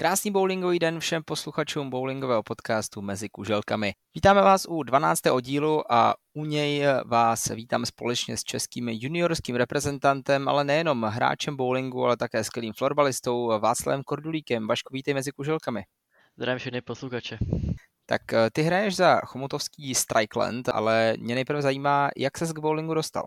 Krásný bowlingový den všem posluchačům bowlingového podcastu Mezi kuželkami. Vítáme vás u 12. oddílu a u něj vás vítám společně s českým juniorským reprezentantem, ale nejenom hráčem bowlingu, ale také skvělým florbalistou Václavem Kordulíkem. Vašku, vítej mezi kuželkami. Zdravím všechny posluchače. Tak eh, ty hraješ za chomutovský Strikeland, ale mě nejprve zajímá, jak ses k bowlingu dostal.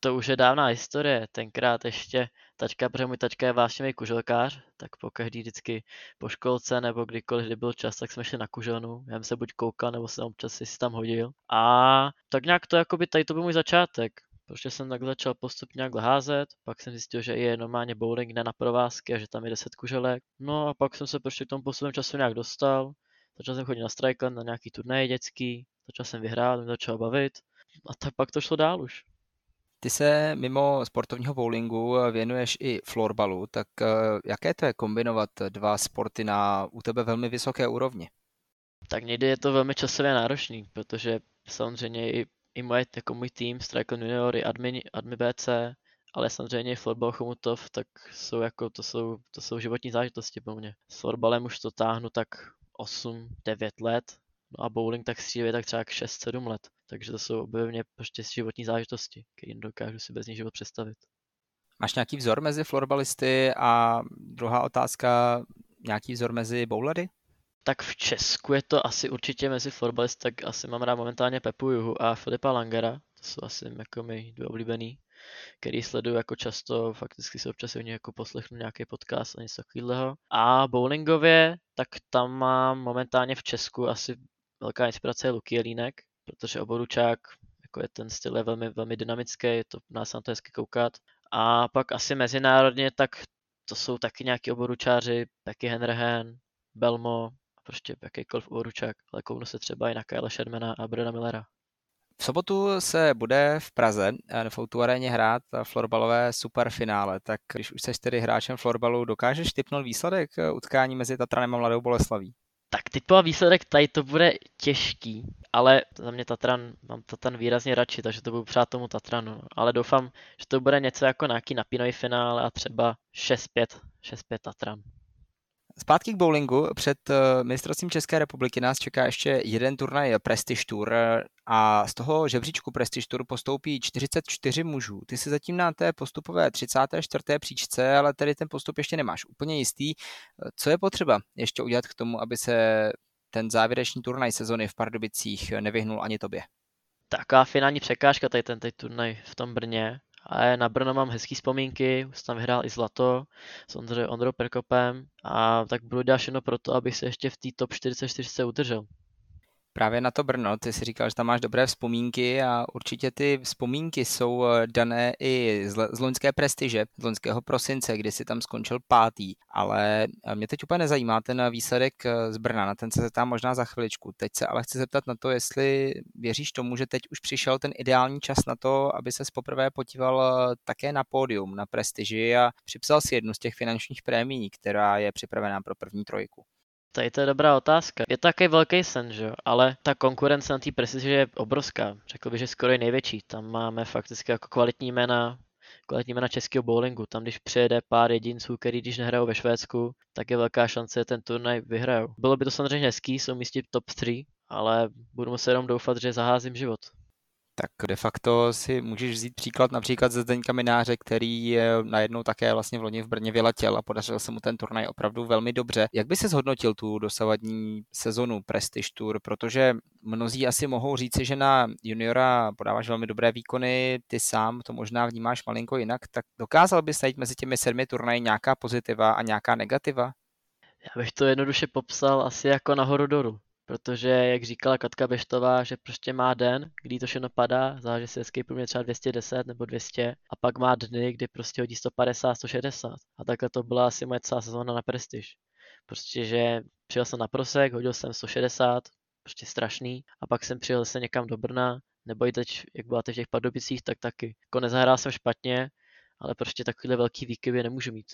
To už je dávná historie, tenkrát ještě tačka, protože můj tačka je vášnivý kuželkář, tak po každý vždycky po školce nebo kdykoliv, kdy byl čas, tak jsme šli na kuželnu. Já jsem se buď koukal, nebo jsem občas si tam hodil. A tak nějak to, jakoby, tady to byl můj začátek. Protože jsem tak začal postupně nějak házet, pak jsem zjistil, že je normálně bowling, ne na provázky a že tam je 10 kuželek. No a pak jsem se prostě k tomu postupem času nějak dostal. Začal jsem chodit na strike na nějaký turnej dětský, začal jsem vyhrát, mě začal bavit. A tak pak to šlo dál už. Ty se mimo sportovního bowlingu věnuješ i florbalu, tak eh, jaké to je kombinovat dva sporty na u tebe velmi vysoké úrovni? Tak někdy je to velmi časově náročný, protože samozřejmě i, i moje, jako můj tým, Strike Junior, i Admi, Admi BC, ale samozřejmě i florbal Chomutov, tak jsou jako, to jsou, to jsou životní zážitosti pro mě. S florbalem už to táhnu tak 8-9 let, no a bowling tak stříluje tak třeba 6-7 let. Takže to jsou objevně prostě životní zážitosti, které dokážu si bez nich život představit. Máš nějaký vzor mezi florbalisty a druhá otázka, nějaký vzor mezi bowlery? Tak v Česku je to asi určitě mezi florbalisty, tak asi mám rád momentálně Pepu Juhu a Filipa Langera, to jsou asi jako mi dvě oblíbený, který sleduju jako často, fakticky si občas u něj jako poslechnu nějaký podcast a něco takového. A bowlingově, tak tam mám momentálně v Česku asi velká inspirace je Luky Jelínek, protože oboručák, jako je ten styl je velmi, velmi dynamický, je to nás na to hezky koukat. A pak asi mezinárodně, tak to jsou taky nějaký oboručáři, Becky Henrehen, Belmo, prostě jakýkoliv oboručák, ale kouknu se třeba i na Kyle Shermana a Breda Millera. V sobotu se bude v Praze v Foutu aréně hrát florbalové superfinále, tak když už jsi tedy hráčem florbalu, dokážeš typnout výsledek utkání mezi Tatranem a Mladou Boleslaví? Tak typový výsledek tady to bude těžký, ale za mě Tatran, mám Tatran výrazně radši, takže to budu přát tomu Tatranu. Ale doufám, že to bude něco jako nějaký napínavý finále a třeba 6-5, 6-5 Tatran. Zpátky k bowlingu. Před eh, mistrovstvím České republiky nás čeká ještě jeden turnaj Prestige Tour a z toho žebříčku Prestige Tour postoupí 44 mužů. Ty jsi zatím na té postupové 34. příčce, ale tady ten postup ještě nemáš úplně jistý. Co je potřeba ještě udělat k tomu, aby se ten závěrečný turnaj sezony v Pardubicích nevyhnul ani tobě? Taká finální překážka tady ten turnaj v tom Brně, a na Brno mám hezký vzpomínky, už tam vyhrál i zlato s Ondrou Perkopem a tak budu dělat všechno pro to, abych se ještě v té top 44 udržel. Právě na to Brno, ty si říkal, že tam máš dobré vzpomínky a určitě ty vzpomínky jsou eh, dané i z loňské prestiže, z loňského prosince, kdy si tam skončil pátý, ale eh, mě teď úplně nezajímá ten výsledek eh, z Brna, na ten se zeptám možná za chviličku. Teď se ale chci zeptat na to, jestli věříš tomu, že teď už přišel ten ideální čas na to, aby se poprvé podíval také na pódium, na prestiži a připsal si jednu z těch finančních prémií, která je připravená pro první trojku. Tady to je dobrá otázka. Je to takový velký sen, že jo? ale ta konkurence na té prestiži je obrovská. Řekl bych, že skoro je největší. Tam máme fakticky jako kvalitní jména, kvalitní jména českého bowlingu. Tam, když přijede pár jedinců, který když nehrajou ve Švédsku, tak je velká šance, že ten turnaj vyhrajou. Bylo by to samozřejmě hezký, jsou místě top 3, ale budu muset jenom doufat, že zaházím život tak de facto si můžeš vzít příklad například ze Zdeňka Mináře, který najednou také vlastně v loni v Brně vyletěl a podařil se mu ten turnaj opravdu velmi dobře. Jak by se zhodnotil tu dosavadní sezonu Prestige Tour, protože mnozí asi mohou říci, že na juniora podáváš velmi dobré výkony, ty sám to možná vnímáš malinko jinak, tak dokázal bys najít mezi těmi sedmi turnaji nějaká pozitiva a nějaká negativa? Já bych to jednoduše popsal asi jako nahoru doru. Protože, jak říkala Katka Beštová, že prostě má den, kdy to všechno padá, záleží si room je třeba 210 nebo 200 a pak má dny, kdy prostě hodí 150, 160. A takhle to byla asi moje celá sezóna na Prestige. Prostě, že přijel jsem na prosek, hodil jsem 160, prostě strašný. A pak jsem přijel se někam do Brna, nebo i teď, jak byla v těch Pardubicích, tak taky. Jako nezahrál jsem špatně, ale prostě takovýhle velký výkyvy nemůžu mít.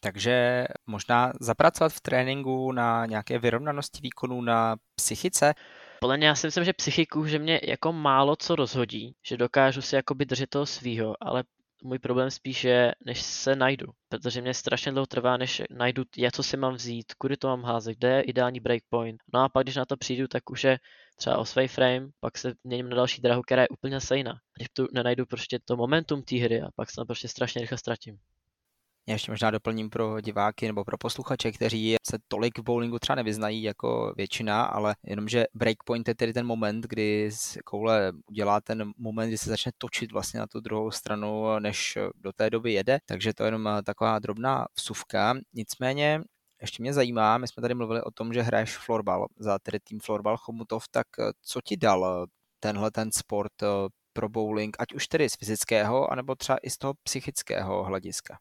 Takže možná zapracovat v tréninku na nějaké vyrovnanosti výkonů na psychice? Podle mě já si myslím, že psychiku, že mě jako málo co rozhodí, že dokážu si jakoby držet toho svýho, ale můj problém spíš je, než se najdu, protože mě strašně dlouho trvá, než najdu, jak co si mám vzít, kudy to mám házet, kde je ideální breakpoint. No a pak, když na to přijdu, tak už je třeba o svý frame, pak se měním na další drahu, která je úplně stejná. Když tu nenajdu prostě to momentum té hry a pak se tam prostě strašně rychle ztratím. Já ještě možná doplním pro diváky nebo pro posluchače, kteří se tolik v bowlingu třeba nevyznají jako většina, ale jenom, že breakpoint je tedy ten moment, kdy koule udělá ten moment, kdy se začne točit vlastně na tu druhou stranu, než do té doby jede. Takže to je jenom taková drobná vsuvka. Nicméně ještě mě zajímá, my jsme tady mluvili o tom, že hraješ florbal za tedy tým Florbal Chomutov, tak co ti dal tenhle ten sport pro bowling, ať už tedy z fyzického, anebo třeba i z toho psychického hlediska?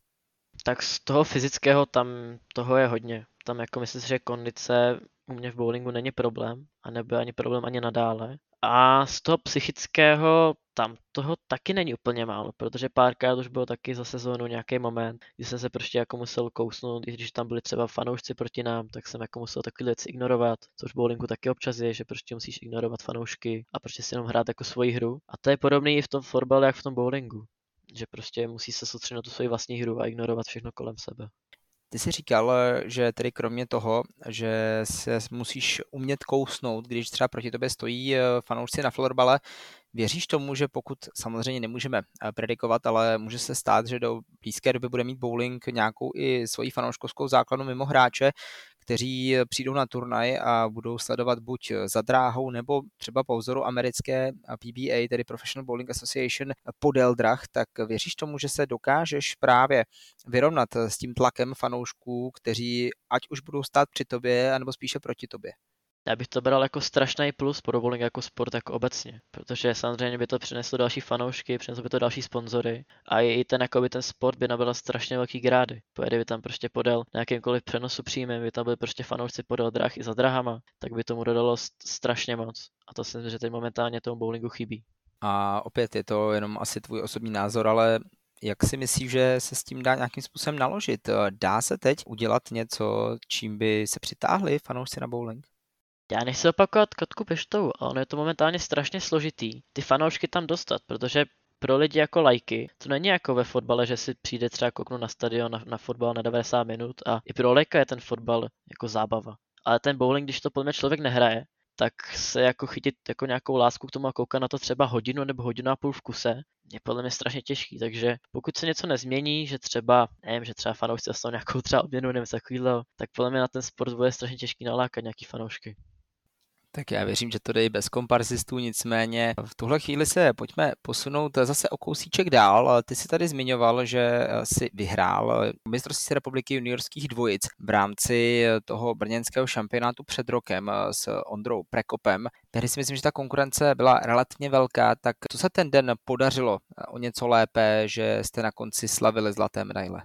Tak z toho fyzického tam toho je hodně. Tam jako myslím si, že kondice u mě v bowlingu není problém a nebude ani problém ani nadále. A z toho psychického tam toho taky není úplně málo, protože párkrát už bylo taky za sezónu nějaký moment, kdy jsem se prostě jako musel kousnout, i když tam byli třeba fanoušci proti nám, tak jsem jako musel takové věci ignorovat, což v bowlingu taky občas je, že prostě musíš ignorovat fanoušky a prostě si jenom hrát jako svoji hru. A to je podobné i v tom fotbale, jak v tom bowlingu že prostě musí se soustředit na tu svoji vlastní hru a ignorovat všechno kolem sebe. Ty jsi říkal, že tedy kromě toho, že se musíš umět kousnout, když třeba proti tobě stojí eh, fanoušci na florbale, věříš tomu, že pokud samozřejmě nemůžeme eh, predikovat, ale může se stát, že do blízké doby bude mít bowling nějakou i svoji fanouškovskou základnu mimo hráče, kteří přijdou na turnaj a budou sledovat buď za dráhou nebo třeba po vzoru americké PBA, tedy Professional Bowling Association, podél drah, tak věříš tomu, že se dokážeš právě vyrovnat s tím tlakem fanoušků, kteří ať už budou stát při tobě, anebo spíše proti tobě? Já bych to bral jako strašný plus pro bowling jako sport jako obecně, protože samozřejmě by to přineslo další fanoušky, přineslo by to další sponzory a i ten, jako by ten sport by nabral strašně velký grády. Pojede by tam prostě podél na jakýmkoliv přenosu příjmy, by tam byli prostě fanoušci podél drah i za drahama, tak by tomu dodalo strašně moc. A to si myslím, že teď momentálně tomu bowlingu chybí. A opět je to jenom asi tvůj osobní názor, ale jak si myslíš, že se s tím dá nějakým způsobem naložit? Dá se teď udělat něco, čím by se přitáhli fanoušci na bowling? Já nechci opakovat Katku Peštovou, ale ono je to momentálně strašně složitý ty fanoušky tam dostat, protože pro lidi jako lajky, to není jako ve fotbale, že si přijde třeba kouknout na stadion na, na fotbal na 90 minut a i pro lajka je ten fotbal jako zábava. Ale ten bowling, když to podle mě člověk nehraje, tak se jako chytit jako nějakou lásku k tomu a koukat na to třeba hodinu nebo hodinu a půl v kuse, je podle mě strašně těžký, takže pokud se něco nezmění, že třeba, nevím, že třeba fanoušci dostanou nějakou třeba odměnu nebo takovýhle, tak podle mě na ten sport bude strašně těžký nalákat nějaký fanoušky. Tak já věřím, že to jde i bez komparzistů, nicméně v tuhle chvíli se pojďme posunout zase o kousíček dál. Ty si tady zmiňoval, že si vyhrál mistrovství republiky juniorských dvojic v rámci toho brněnského šampionátu před rokem s Ondrou Prekopem. Tehdy si myslím, že ta konkurence byla relativně velká, tak co se ten den podařilo o něco lépe, že jste na konci slavili zlaté medaile?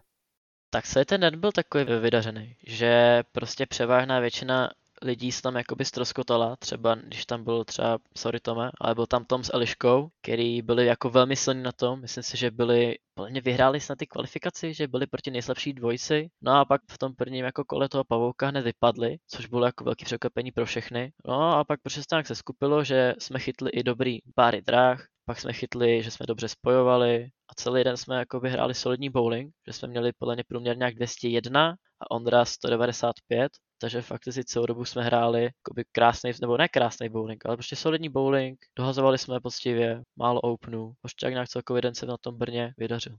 Tak celý ten den byl takový vydařený, že prostě převážná většina lidí se tam jakoby stroskotala, třeba když tam byl třeba, sorry Tome, ale byl tam Tom s Eliškou, který byli jako velmi silní na tom, myslím si, že byli, mě vyhráli snad ty kvalifikaci, že byli proti nejslabší dvojici, no a pak v tom prvním jako kole toho pavouka hned vypadli, což bylo jako velký překvapení pro všechny. No a pak prostě se tak se skupilo, že jsme chytli i dobrý páry dráh, pak jsme chytli, že jsme dobře spojovali a celý den jsme jako vyhráli solidní bowling, že jsme měli podle mě průměr nějak 201 a Ondra 195 takže fakt si celou dobu jsme hráli jakoby krásný, nebo ne krásný bowling, ale prostě solidní bowling, dohazovali jsme poctivě, málo openů, prostě jak nějak celkový den se na tom Brně vydařil.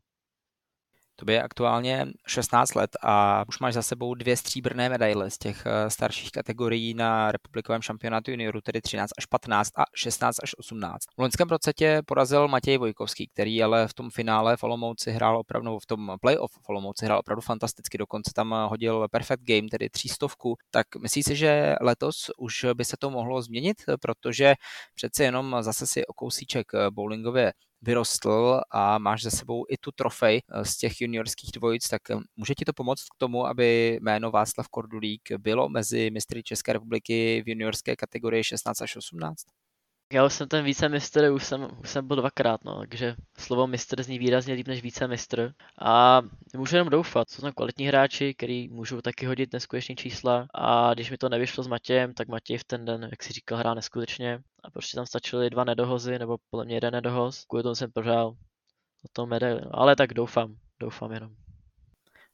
To je aktuálně 16 let a už máš za sebou dvě stříbrné medaile z těch eh, starších kategorií na republikovém šampionátu juniorů, tedy 13 až 15 a 16 až 18. V loňském roce tě porazil Matěj Vojkovský, který ale v tom finále v Olomouci hrál opravdu, v tom playoff v Olomouci hrál opravdu fantasticky, dokonce tam hodil perfect game, tedy třístovku. Tak myslíš si, že letos už by se to mohlo změnit, protože přece jenom zase si o kousíček bowlingově vyrostl a máš za sebou i tu trofej eh, z těch juniorských dvojic, tak eh, může ti to pomoct k tomu, aby jméno Václav Kordulík bylo mezi mistry České republiky v juniorské kategorii 16 až 18? Já už jsem ten vícemistr, už jsem, už jsem byl dvakrát, no, takže slovo mistr zní výrazně líp než vícemistr. A můžu jenom doufat, jsou tam kvalitní hráči, který můžou taky hodit neskutečné čísla a když mi to nevyšlo s Matějem, tak Matěj v ten den, jak si říkal, hrál neskutečně a prostě tam stačily dva nedohozy, nebo podle mě jeden nedohoz, kvůli tomu jsem prohrál o tom medaili, ale tak doufám, doufám jenom.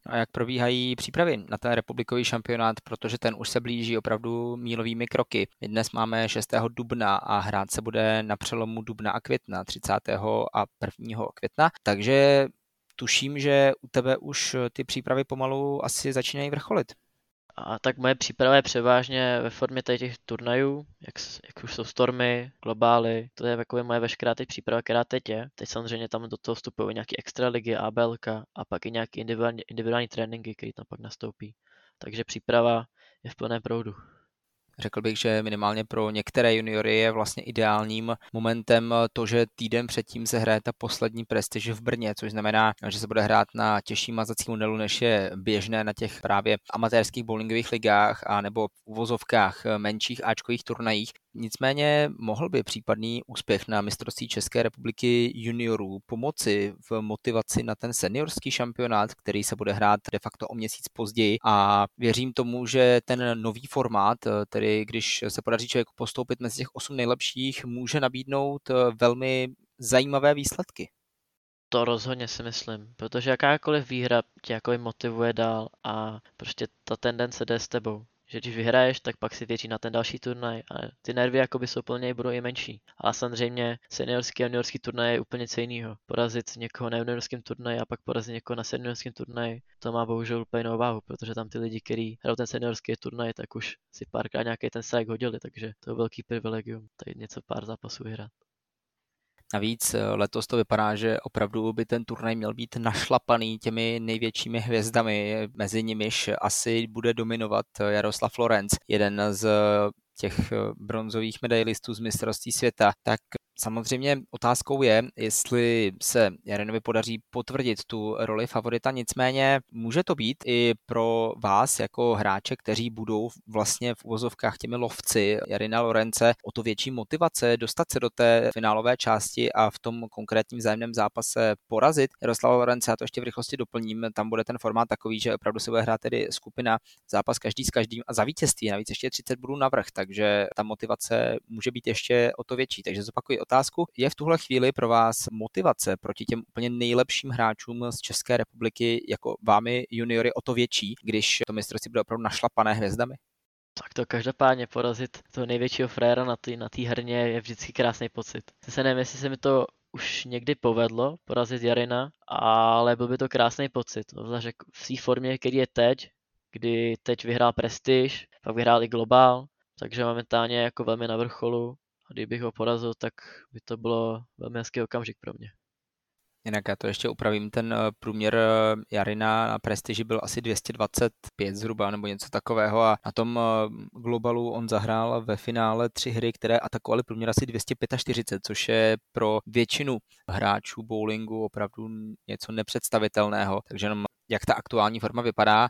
No a jak probíhají přípravy na ten republikový šampionát, protože ten už se blíží opravdu mílovými kroky. My dnes máme 6. dubna a hrát se bude na přelomu dubna a května, 30. a 1. května, takže tuším, že u tebe už ty přípravy pomalu asi začínají vrcholit. A tak moje příprava je převážně ve formě tady těch turnajů, jak, jak už jsou Stormy, Globály, to je jako moje veškerá teď příprava, která teď je. Teď samozřejmě tam do toho vstupují nějaké extra ligy, ABLK a pak i nějaké individuální, individuální tréninky, které tam pak nastoupí. Takže příprava je v plném proudu. Řekl bych, že minimálně pro některé juniory je vlastně ideálním momentem to, že týden předtím se hraje ta poslední prestiž v Brně, což znamená, že se bude hrát na těžším mazacím modelu, než je běžné na těch právě amatérských bowlingových ligách a nebo v uvozovkách menších áčkových turnajích. Nicméně mohl by případný úspěch na mistrovství České republiky juniorů pomoci v motivaci na ten seniorský šampionát, který se bude hrát de facto o měsíc později a věřím tomu, že ten nový formát, tedy když se podaří člověku postoupit mezi těch osm nejlepších, může nabídnout velmi zajímavé výsledky. To rozhodně si myslím, protože jakákoliv výhra tě jako motivuje dál a prostě ta tendence jde s tebou že když vyhraješ, tak pak si věří na ten další turnaj a ty nervy jakoby jsou plně budou i menší. Ale samozřejmě seniorský a juniorský turnaj je úplně jiného. Porazit někoho na juniorském turnaji a pak porazit někoho na seniorském turnaji, to má bohužel úplně jinou váhu, protože tam ty lidi, kteří hrajou ten seniorský turnaj, tak už si párkrát nějaký ten strike hodili, takže to je velký privilegium, tady něco pár zápasů vyhrát. Navíc eh, letos to vypadá, že opravdu by ten turnaj měl být našlapaný těmi největšími hvězdami, mezi nimiž asi bude dominovat Jaroslav Florenc, jeden z těch bronzových medailistů z mistrovství světa, tak Samozřejmě otázkou je, jestli se Jarenovi podaří potvrdit tu roli favorita, nicméně může to být i pro vás jako hráče, kteří budou vlastně v uvozovkách těmi lovci Jarina Lorence o to větší motivace dostat se do té finálové části a v tom konkrétním vzájemném zápase porazit. Jaroslava Lorence, já to ještě v rychlosti doplním, tam bude ten formát takový, že opravdu se bude hrát tedy skupina zápas každý s každým a za vítězství, navíc ještě 30 budů navrh, takže ta motivace může být ještě o to větší. Takže zopakuji otázku. Je v tuhle chvíli pro vás motivace proti těm úplně nejlepším hráčům z České republiky jako vámi juniory o to větší, když to mistrovství bude opravdu našlapané hvězdami? Tak to každopádně porazit toho největšího fréra na té na herně je vždycky krásný pocit. Se nevím, jestli se mi to už někdy povedlo porazit Jarina, ale byl by to krásný pocit. Zvlášť v té formě, který je teď, kdy teď vyhrál Prestige, pak vyhrál i Global, takže momentálně jako velmi na vrcholu kdybych ho porazil, tak by to bylo velmi hezký okamžik pro mě. Jinak já to ještě upravím, ten eh, průměr eh, Jarina na prestiži byl asi 225 zhruba nebo něco takového a na tom eh, globalu on zahrál ve finále tři hry, které atakovaly průměr asi 245, což je pro většinu hráčů bowlingu opravdu něco nepředstavitelného. Takže jenom jak ta aktuální forma vypadá.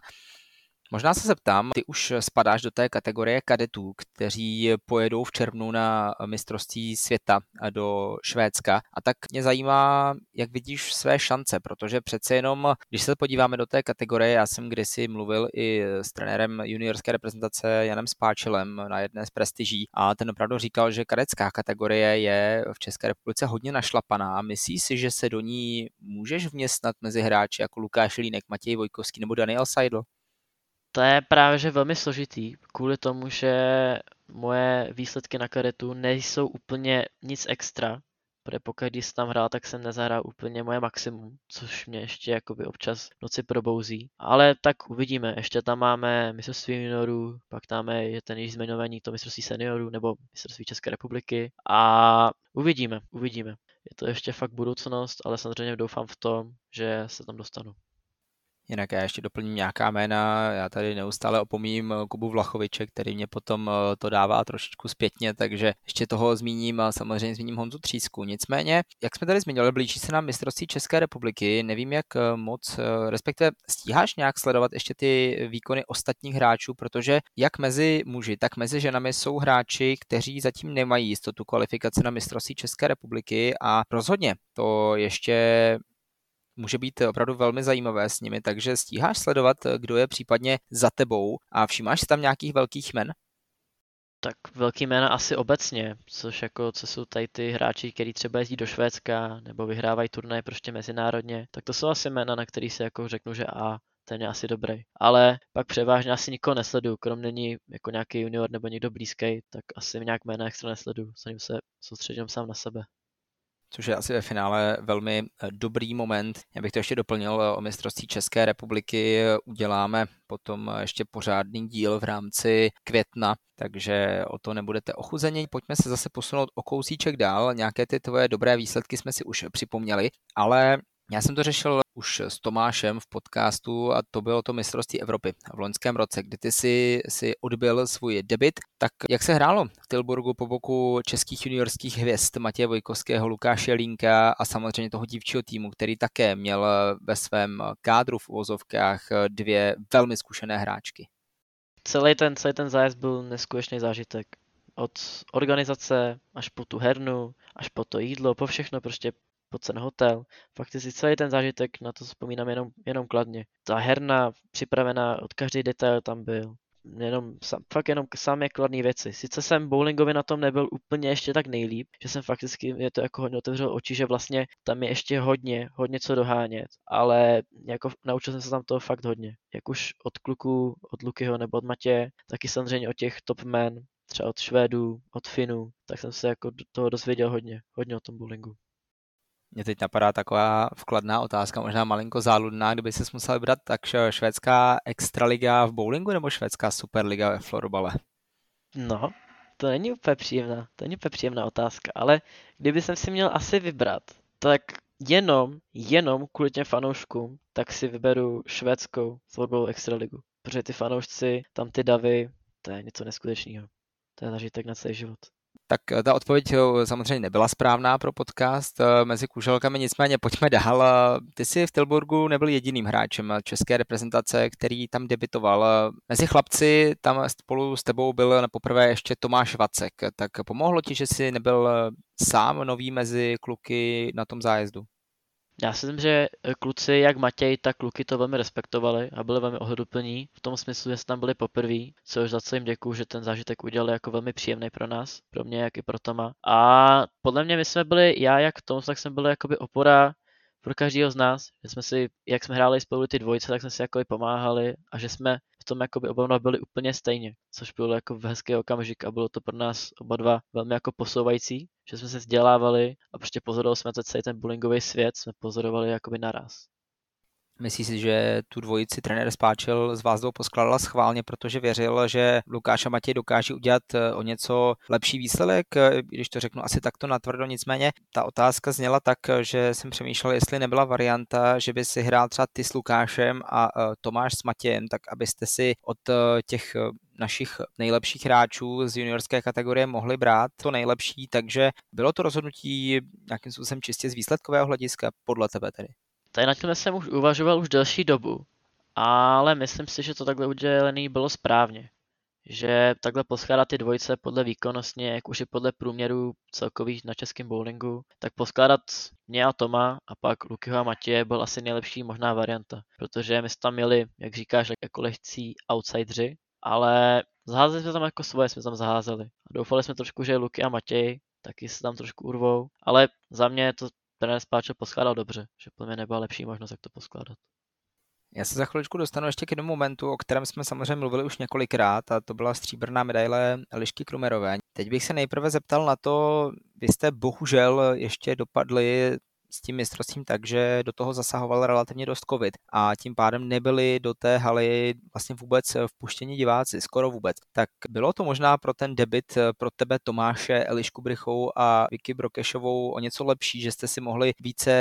Možná se zeptám, ty už spadáš do té kategorie kadetů, kteří pojedou v červnu na mistrovství světa do Švédska. A tak mě zajímá, jak vidíš své šance, protože přece jenom, když se podíváme do té kategorie, já jsem kdysi mluvil i s trenérem juniorské reprezentace Janem Spáčelem na jedné z prestiží a ten opravdu říkal, že kadecká kategorie je v České republice hodně našlapaná. Myslíš si, že se do ní můžeš vměstnat mezi hráči jako Lukáš Línek, Matěj Vojkovský nebo Daniel Seidl? To je právě že velmi složitý, kvůli tomu, že moje výsledky na karetu nejsou úplně nic extra, protože když jsem tam hrál, tak jsem nezahrál úplně moje maximum, což mě ještě jakoby občas noci probouzí. Ale tak uvidíme, ještě tam máme mistrovství juniorů, pak tam je ten již zmiňovaný to mistrovství seniorů nebo mistrovství České republiky a uvidíme, uvidíme. Je to ještě fakt budoucnost, ale samozřejmě doufám v tom, že se tam dostanu. Jinak já ještě doplním nějaká jména, já tady neustále opomím eh, Kubu Vlachoviče, který mě potom eh, to dává trošičku zpětně, takže ještě toho zmíním a samozřejmě zmíním Honzu Třísku. Nicméně, jak jsme tady zmiňovali, blíží se nám mistrovství České republiky, nevím jak eh, moc, respektive stíháš nějak sledovat ještě ty výkony ostatních hráčů, protože jak mezi muži, tak mezi ženami jsou hráči, kteří zatím nemají jistotu kvalifikace na mistrovství České republiky a rozhodně to ještě může být opravdu velmi zajímavé s nimi, takže stíháš sledovat, kdo je případně za tebou a všímáš si tam nějakých velkých men? Tak velký jména asi obecně, což jako, co jsou tady ty hráči, kteří třeba jezdí do Švédska nebo vyhrávají turnaje prostě mezinárodně, tak to jsou asi jména, na který si jako řeknu, že a ten je asi dobrý. Ale pak převážně asi nikoho nesleduju, krom není jako nějaký junior nebo někdo blízký, tak asi nějak jména extra nesleduju, snažím se soustředím sám na sebe což je asi ve finále velmi eh, dobrý moment. Já bych to ještě doplnil eh, o mistrovství České republiky. Uděláme potom ještě pořádný díl v rámci května, takže o to nebudete ochuzeni. Pojďme se zase posunout o kousíček dál. Nějaké ty tvoje dobré výsledky jsme si už připomněli, ale já jsem to řešil už s Tomášem v podcastu a to bylo to mistrovství Evropy v loňském roce, kdy ty si, si odbil svůj debit. Tak jak se hrálo v Tilburgu po boku českých juniorských hvězd Matěje Vojkovského, Lukáše Línka a samozřejmě toho dívčího týmu, který také měl ve svém kádru v uvozovkách dvě velmi zkušené hráčky? Celý ten, celý ten zájezd byl neskutečný zážitek. Od organizace až po tu hernu, až po to jídlo, po všechno prostě po ten hotel. Fakt si celý ten zážitek na to vzpomínám jenom, jenom kladně. Ta herna připravená, od každý detail tam byl. Jenom, fakt jenom samé kladné věci. Sice jsem bowlingově na tom nebyl úplně ještě tak nejlíp, že jsem fakticky, je to jako hodně otevřel oči, že vlastně tam je ještě hodně, hodně co dohánět, ale jako naučil jsem se tam toho fakt hodně. Jak už od kluků, od Lukyho nebo od Matě, taky samozřejmě od těch top men, třeba od Švédů, od Finů, tak jsem se jako toho dozvěděl hodně, hodně o tom bowlingu. Mě teď napadá taková vkladná otázka, možná malinko záludná, kdyby se musel vybrat, tak švédská extraliga v bowlingu nebo švédská superliga ve florbale? No, to není úplně příjemná, to není úplně příjemná otázka, ale kdyby jsem si měl asi vybrat, tak jenom, jenom kvůli těm fanouškům, tak si vyberu švédskou florbalovou extraligu. Protože ty fanoušci, tam ty davy, to je něco neskutečného. To je zažitek na celý život. Tak eh, ta odpověď eh, samozřejmě nebyla správná pro podcast eh, mezi kuželkami, nicméně pojďme dál. Ty jsi v Tilburgu nebyl jediným hráčem české reprezentace, který tam debitoval. Mezi chlapci tam spolu s tebou byl poprvé ještě Tomáš Vacek. Tak pomohlo ti, že jsi nebyl sám nový mezi kluky na tom zájezdu? Já si myslím, že eh, kluci, jak Matěj, tak kluky to velmi respektovali a byli velmi ohleduplní v tom smyslu, že jsme tam byli poprvé, což za co jim děkuju, že ten zážitek udělali jako velmi příjemný pro nás, pro mě, jak i pro Toma. A podle mě my jsme byli, já jak Tom, tak jsme byli jakoby opora pro každého z nás, že jsme si, jak jsme hráli spolu ty dvojce, tak jsme si jako pomáhali a že jsme v tom jakoby oba byli úplně stejně, což bylo jako v hezký okamžik a bylo to pro nás oba dva velmi jako posouvající, že jsme se vzdělávali a prostě pozorovali jsme celý ten bullyingový svět, jsme pozorovali jakoby naraz. Myslíš si, že tu dvojici trenér Spáčel z vás dvou poskládala schválně, protože věřil, že Lukáš a Matěj dokáží udělat eh, o něco lepší výsledek, eh, když to řeknu asi takto natvrdo, nicméně ta otázka zněla tak, že jsem přemýšlel, jestli nebyla varianta, že by si hrál třeba ty s Lukášem a eh, Tomáš s Matějem, tak abyste si od těch našich nejlepších hráčů z juniorské kategorie mohli brát to nejlepší, takže bylo to rozhodnutí nějakým způsobem čistě z výsledkového hlediska, podle tebe tedy? Tady na tím jsem už uvažoval už delší dobu, ale myslím si, že to takhle udělený bylo správně. Že takhle poskládat ty dvojice podle výkonnostně, jak už je podle průměru celkových na českém bowlingu, tak poskládat mě a Toma a pak Lukyho a Matěje byl asi nejlepší možná varianta. Protože my jsme tam měli, jak říkáš, jako lehcí outsidři, ale zaházeli jsme tam jako svoje, jsme tam zaházeli. Doufali jsme trošku, že Luky a Matěj taky se tam trošku urvou, ale za mě to trenér Spáčo poskládal dobře, že pro mě nebyla lepší možnost, jak to poskládat. Já se za chviličku dostanu ještě k jednomu momentu, o kterém jsme samozřejmě mluvili už několikrát, a to byla stříbrná medaile Lišky Krumerové. Teď bych se nejprve zeptal na to, vy jste bohužel ještě dopadli s tím mistrovstvím tak, že do toho zasahoval relativně dost covid. A tím pádem nebyli do té haly vlastně vůbec vpuštěni diváci, skoro vůbec. Tak bylo to možná pro ten debit pro tebe Tomáše, Elišku Brichou a Vicky Brokešovou o něco lepší, že jste si mohli více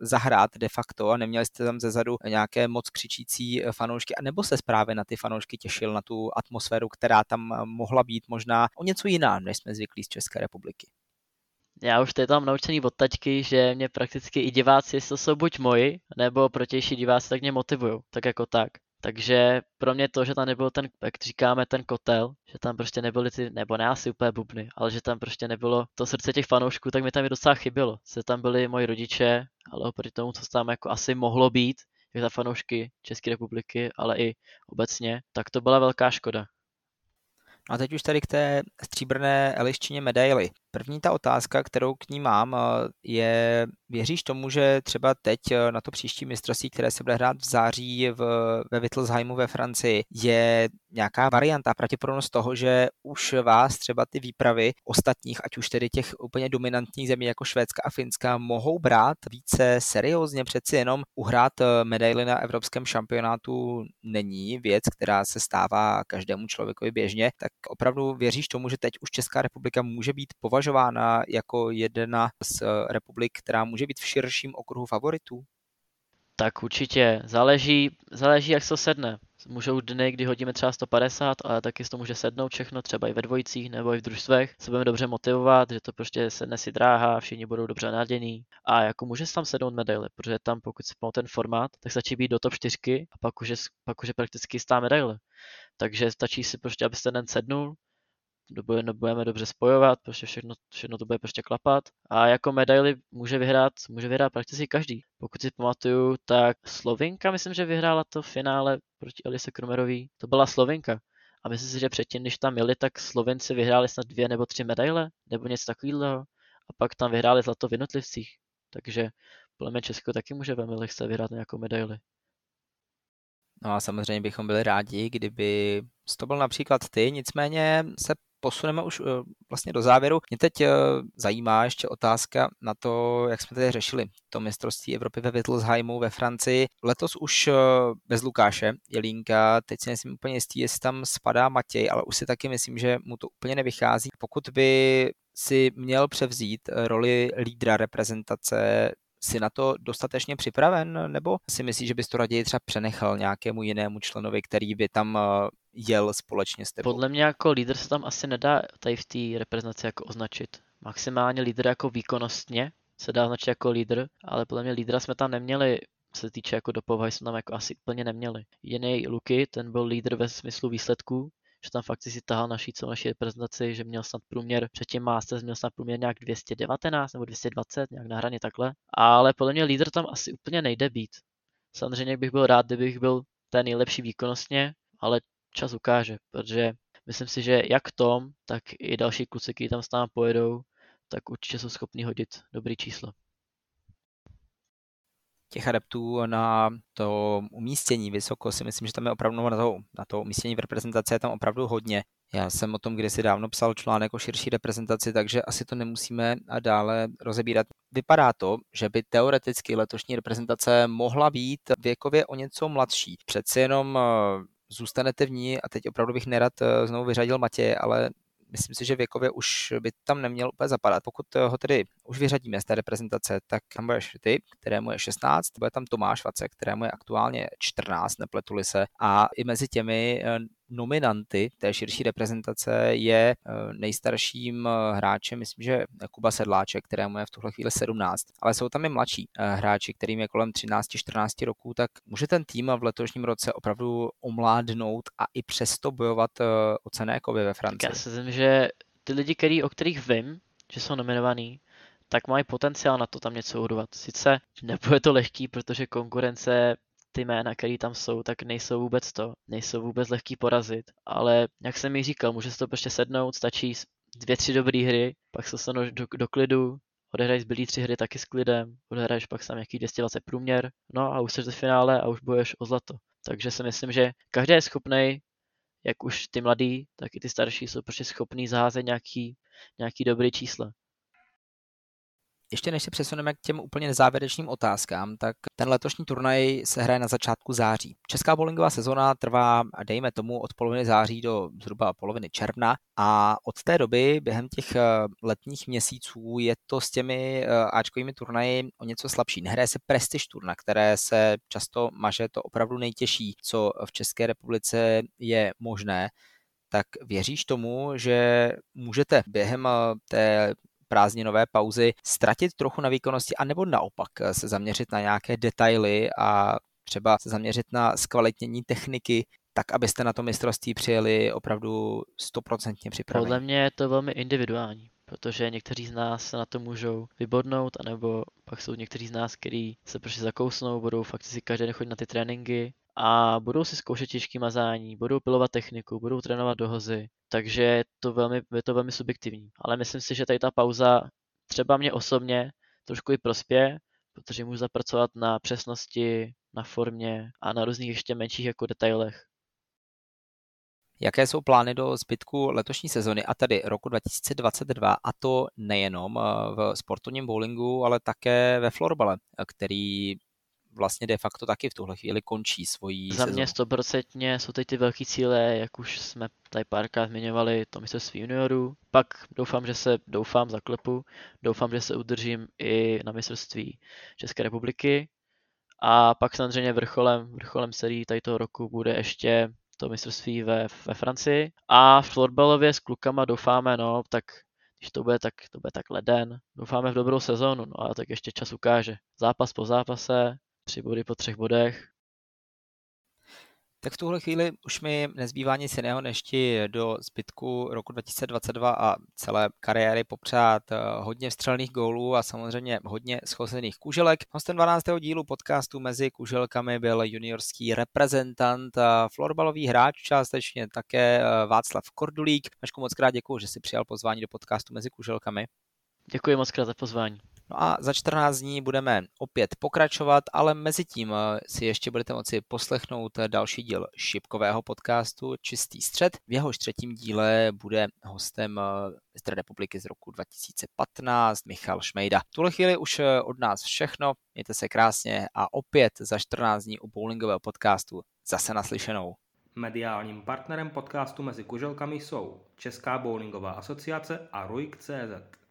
zahrát de facto a neměli jste tam zezadu nějaké moc křičící fanoušky, nebo se právě na ty fanoušky těšil, na tu atmosféru, která tam mohla být možná o něco jiná, než jsme zvyklí z České republiky já už tady tam naučený od taťky, že mě prakticky i diváci, jestli jsou buď moji, nebo protější diváci, tak mě motivují, tak jako tak. Takže pro mě to, že tam nebyl ten, jak říkáme, ten kotel, že tam prostě nebyly ty, nebo ne asi úplně bubny, ale že tam prostě nebylo to srdce těch fanoušků, tak mi tam i docela chybělo. Se tam byli moji rodiče, ale oproti tomu, co tam jako asi mohlo být, jak za fanoušky České republiky, ale i obecně, tak to byla velká škoda. A teď už tady k té stříbrné eliščině medaily. První ta otázka, kterou k ní mám, eh, je, věříš tomu, že třeba teď eh, na to příští mistrovství, které se bude hrát v září v, ve Wittlesheimu ve Francii, je nějaká varianta, pravděpodobnost toho, že už vás třeba ty výpravy ostatních, ať už tedy těch úplně dominantních zemí jako Švédska a Finska, mohou brát více seriózně, přeci jenom uhrát eh, medaily na evropském šampionátu není věc, která se stává každému člověkovi běžně, tak opravdu věříš tomu, že teď už Česká republika může být považována považována jako jedna z republik, která může být v širším okruhu favoritů? Tak určitě. Záleží, záleží jak se sedne. Můžou dny, kdy hodíme třeba 150, ale taky to může sednout všechno, třeba i ve dvojicích nebo i v družstvech. Se budeme dobře motivovat, že to prostě sedne si dráha, všichni budou dobře nadění. A jako může se tam sednout medaile, protože tam pokud si ten formát, tak stačí být do top 4 a pak už je, pak už je prakticky stá medaile. Takže stačí si prostě, abyste den sednul, budeme, dobře spojovat, prostě všechno, všechno to bude prostě klapat. A jako medaily může vyhrát, může vyhrát prakticky každý. Pokud si pamatuju, tak Slovinka, myslím, že vyhrála to finále proti Elise Krumerový. To byla Slovinka. A myslím si, že předtím, když tam jeli, tak Slovenci vyhráli snad dvě nebo tři medaile, nebo něco takového. A pak tam vyhráli zlato v jednotlivcích. Takže podle mě Česko taky může velmi lehce vyhrát nějakou medaili. No a samozřejmě bychom byli rádi, kdyby to byl například ty, nicméně se posuneme už eh, vlastně do závěru. Mě teď eh, zajímá ještě otázka na to, jak jsme tady řešili to mistrovství Evropy ve Wittlesheimu ve Francii. Letos už eh, bez Lukáše Jelínka, teď si nejsem úplně jistý, jestli tam spadá Matěj, ale už si taky myslím, že mu to úplně nevychází. Pokud by si měl převzít roli lídra reprezentace jsi na to dostatečně připraven, nebo si myslíš, že bys to raději třeba přenechal nějakému jinému členovi, který by tam eh, jel společně s tebou? Podle mě jako lídr se tam asi nedá tady v té reprezentaci jako označit. Maximálně lídr jako výkonnostně se dá označit jako lídr, ale podle mě lídra jsme tam neměli se týče jako do povahy jsme tam jako asi úplně neměli. Jiný Luky, ten byl lídr ve smyslu výsledků, že tam fakt si tahal naší celou naší reprezentaci, že měl snad průměr, předtím Masters měl snad průměr nějak 219 nebo 220, nějak na hraně takhle. Ale podle mě lídr tam asi úplně nejde být. Samozřejmě bych byl rád, kdybych byl ten nejlepší výkonnostně, ale čas ukáže, protože myslím si, že jak Tom, tak i další kluci, kteří tam s námi pojedou, tak určitě jsou schopni hodit dobrý číslo těch adeptů na to umístění vysoko si myslím, že tam je opravdu na to, na to umístění v reprezentaci je tam opravdu hodně. Já jsem o tom kdysi dávno psal článek o širší reprezentaci, takže asi to nemusíme a dále rozebírat. Vypadá to, že by teoreticky letošní reprezentace mohla být věkově o něco mladší. Přeci jenom eh, zůstanete v ní a teď opravdu bych nerad eh, znovu vyřadil Matěje, ale myslím si, že věkově už by tam neměl úplně zapadat. Pokud ho tedy už vyřadíme z té reprezentace, tak tam budeš ty, kterému je 16, bude tam Tomáš Vace, kterému je aktuálně 14, nepletuli se, a i mezi těmi eh, nominanty té širší reprezentace je eh, nejstarším eh, hráčem, myslím, že Kuba Sedláček, kterému je v tuhle chvíli 17, ale jsou tam i mladší hráči, kterým je kolem 13-14 roků, tak může ten tým v letošním roce opravdu omládnout a i přesto bojovat o cené kovy ve Francii. Tak já si myslím, že ty lidi, který, o kterých vím, že jsou nominovaný, tak mají potenciál na to tam něco urvat. Sice nebude to lehký, protože konkurence ty jména, které tam jsou, tak nejsou vůbec to, nejsou vůbec lehký porazit, ale jak jsem mi říkal, může se to prostě sednout, stačí dvě, tři dobré hry, pak se dostanou do, do klidu, odehraješ zbylý tři hry taky s klidem, odehraješ pak sam nějaký 220 průměr, no a už jsi v finále a už boješ o zlato. Takže si myslím, že každý je schopný, jak už ty mladí, tak i ty starší jsou prostě schopní zaházet nějaký, nějaký dobrý čísla. Ještě než se přesuneme k těm úplně závěrečným otázkám, tak ten letošní turnaj se hraje na začátku září. Česká bowlingová sezona trvá, dejme tomu, od poloviny září do zhruba poloviny června a od té doby během těch eh, letních měsíců je to s těmi eh, Ačkovými turnaji o něco slabší. Nehraje se prestiž turna, které se často maže to opravdu nejtěžší, co v České republice je možné tak věříš tomu, že můžete během eh, té prázdninové pauzy ztratit trochu na výkonnosti, anebo naopak se zaměřit na nějaké detaily a třeba se zaměřit na zkvalitnění techniky, tak abyste na to mistrovství přijeli opravdu stoprocentně připraveni? Podle mě je to velmi individuální, protože někteří z nás se na to můžou vybodnout, anebo pak jsou někteří z nás, kteří se prostě zakousnou, budou fakt si každý den chodit na ty tréninky a budou si zkoušet těžké mazání, budou pilovat techniku, budou trénovat dohozy, takže je to velmi, je to velmi subjektivní. Ale myslím si, že tady ta pauza třeba mě osobně trošku i prospěje, protože můžu zapracovat na přesnosti, na formě a na různých ještě menších jako detailech. Jaké jsou plány do zbytku letošní sezony a tedy roku 2022 a to nejenom eh, v sportovním bowlingu, ale také ve florbale, který vlastně de facto taky v tuhle chvíli končí svoji Za mě stoprocentně jsou teď ty velký cíle, jak už jsme tady párkrát zmiňovali, to mistrovství juniorů. Pak doufám, že se, doufám, zaklepu, doufám, že se udržím i na mistrovství České republiky. A pak samozřejmě vrcholem, vrcholem sérii tady toho roku bude ještě to mistrovství ve, ve Francii. A v florbalově s klukama doufáme, no, tak když to bude tak, to bude tak leden, doufáme v dobrou sezónu, no a tak ještě čas ukáže. Zápas po zápase, tři body po třech bodech. Tak v tuhle chvíli už mi nezbývá nic jiného, než ti do zbytku roku 2022 a celé kariéry popřát eh, hodně vstřelných gólů a samozřejmě hodně schozených kuželek. Hostem 12. dílu podcastu mezi kuželkami byl juniorský reprezentant florbalový hráč, částečně také eh, Václav Kordulík. Vašku moc krát děkuji, že si přijal pozvání do podcastu mezi kuželkami. Děkuji moc krát za pozvání. No a za 14 dní budeme opět pokračovat, ale mezi tím eh, si ještě budete moci poslechnout eh, další díl šipkového podcastu Čistý střed. V jehož třetím díle bude hostem eh, republiky z roku 2015 Michal Šmejda. V tuhle chvíli už od nás všechno, mějte se krásně a opět za 14 dní u bowlingového podcastu zase naslyšenou. Mediálním partnerem podcastu mezi kuželkami jsou Česká bowlingová asociace a RUIK.cz.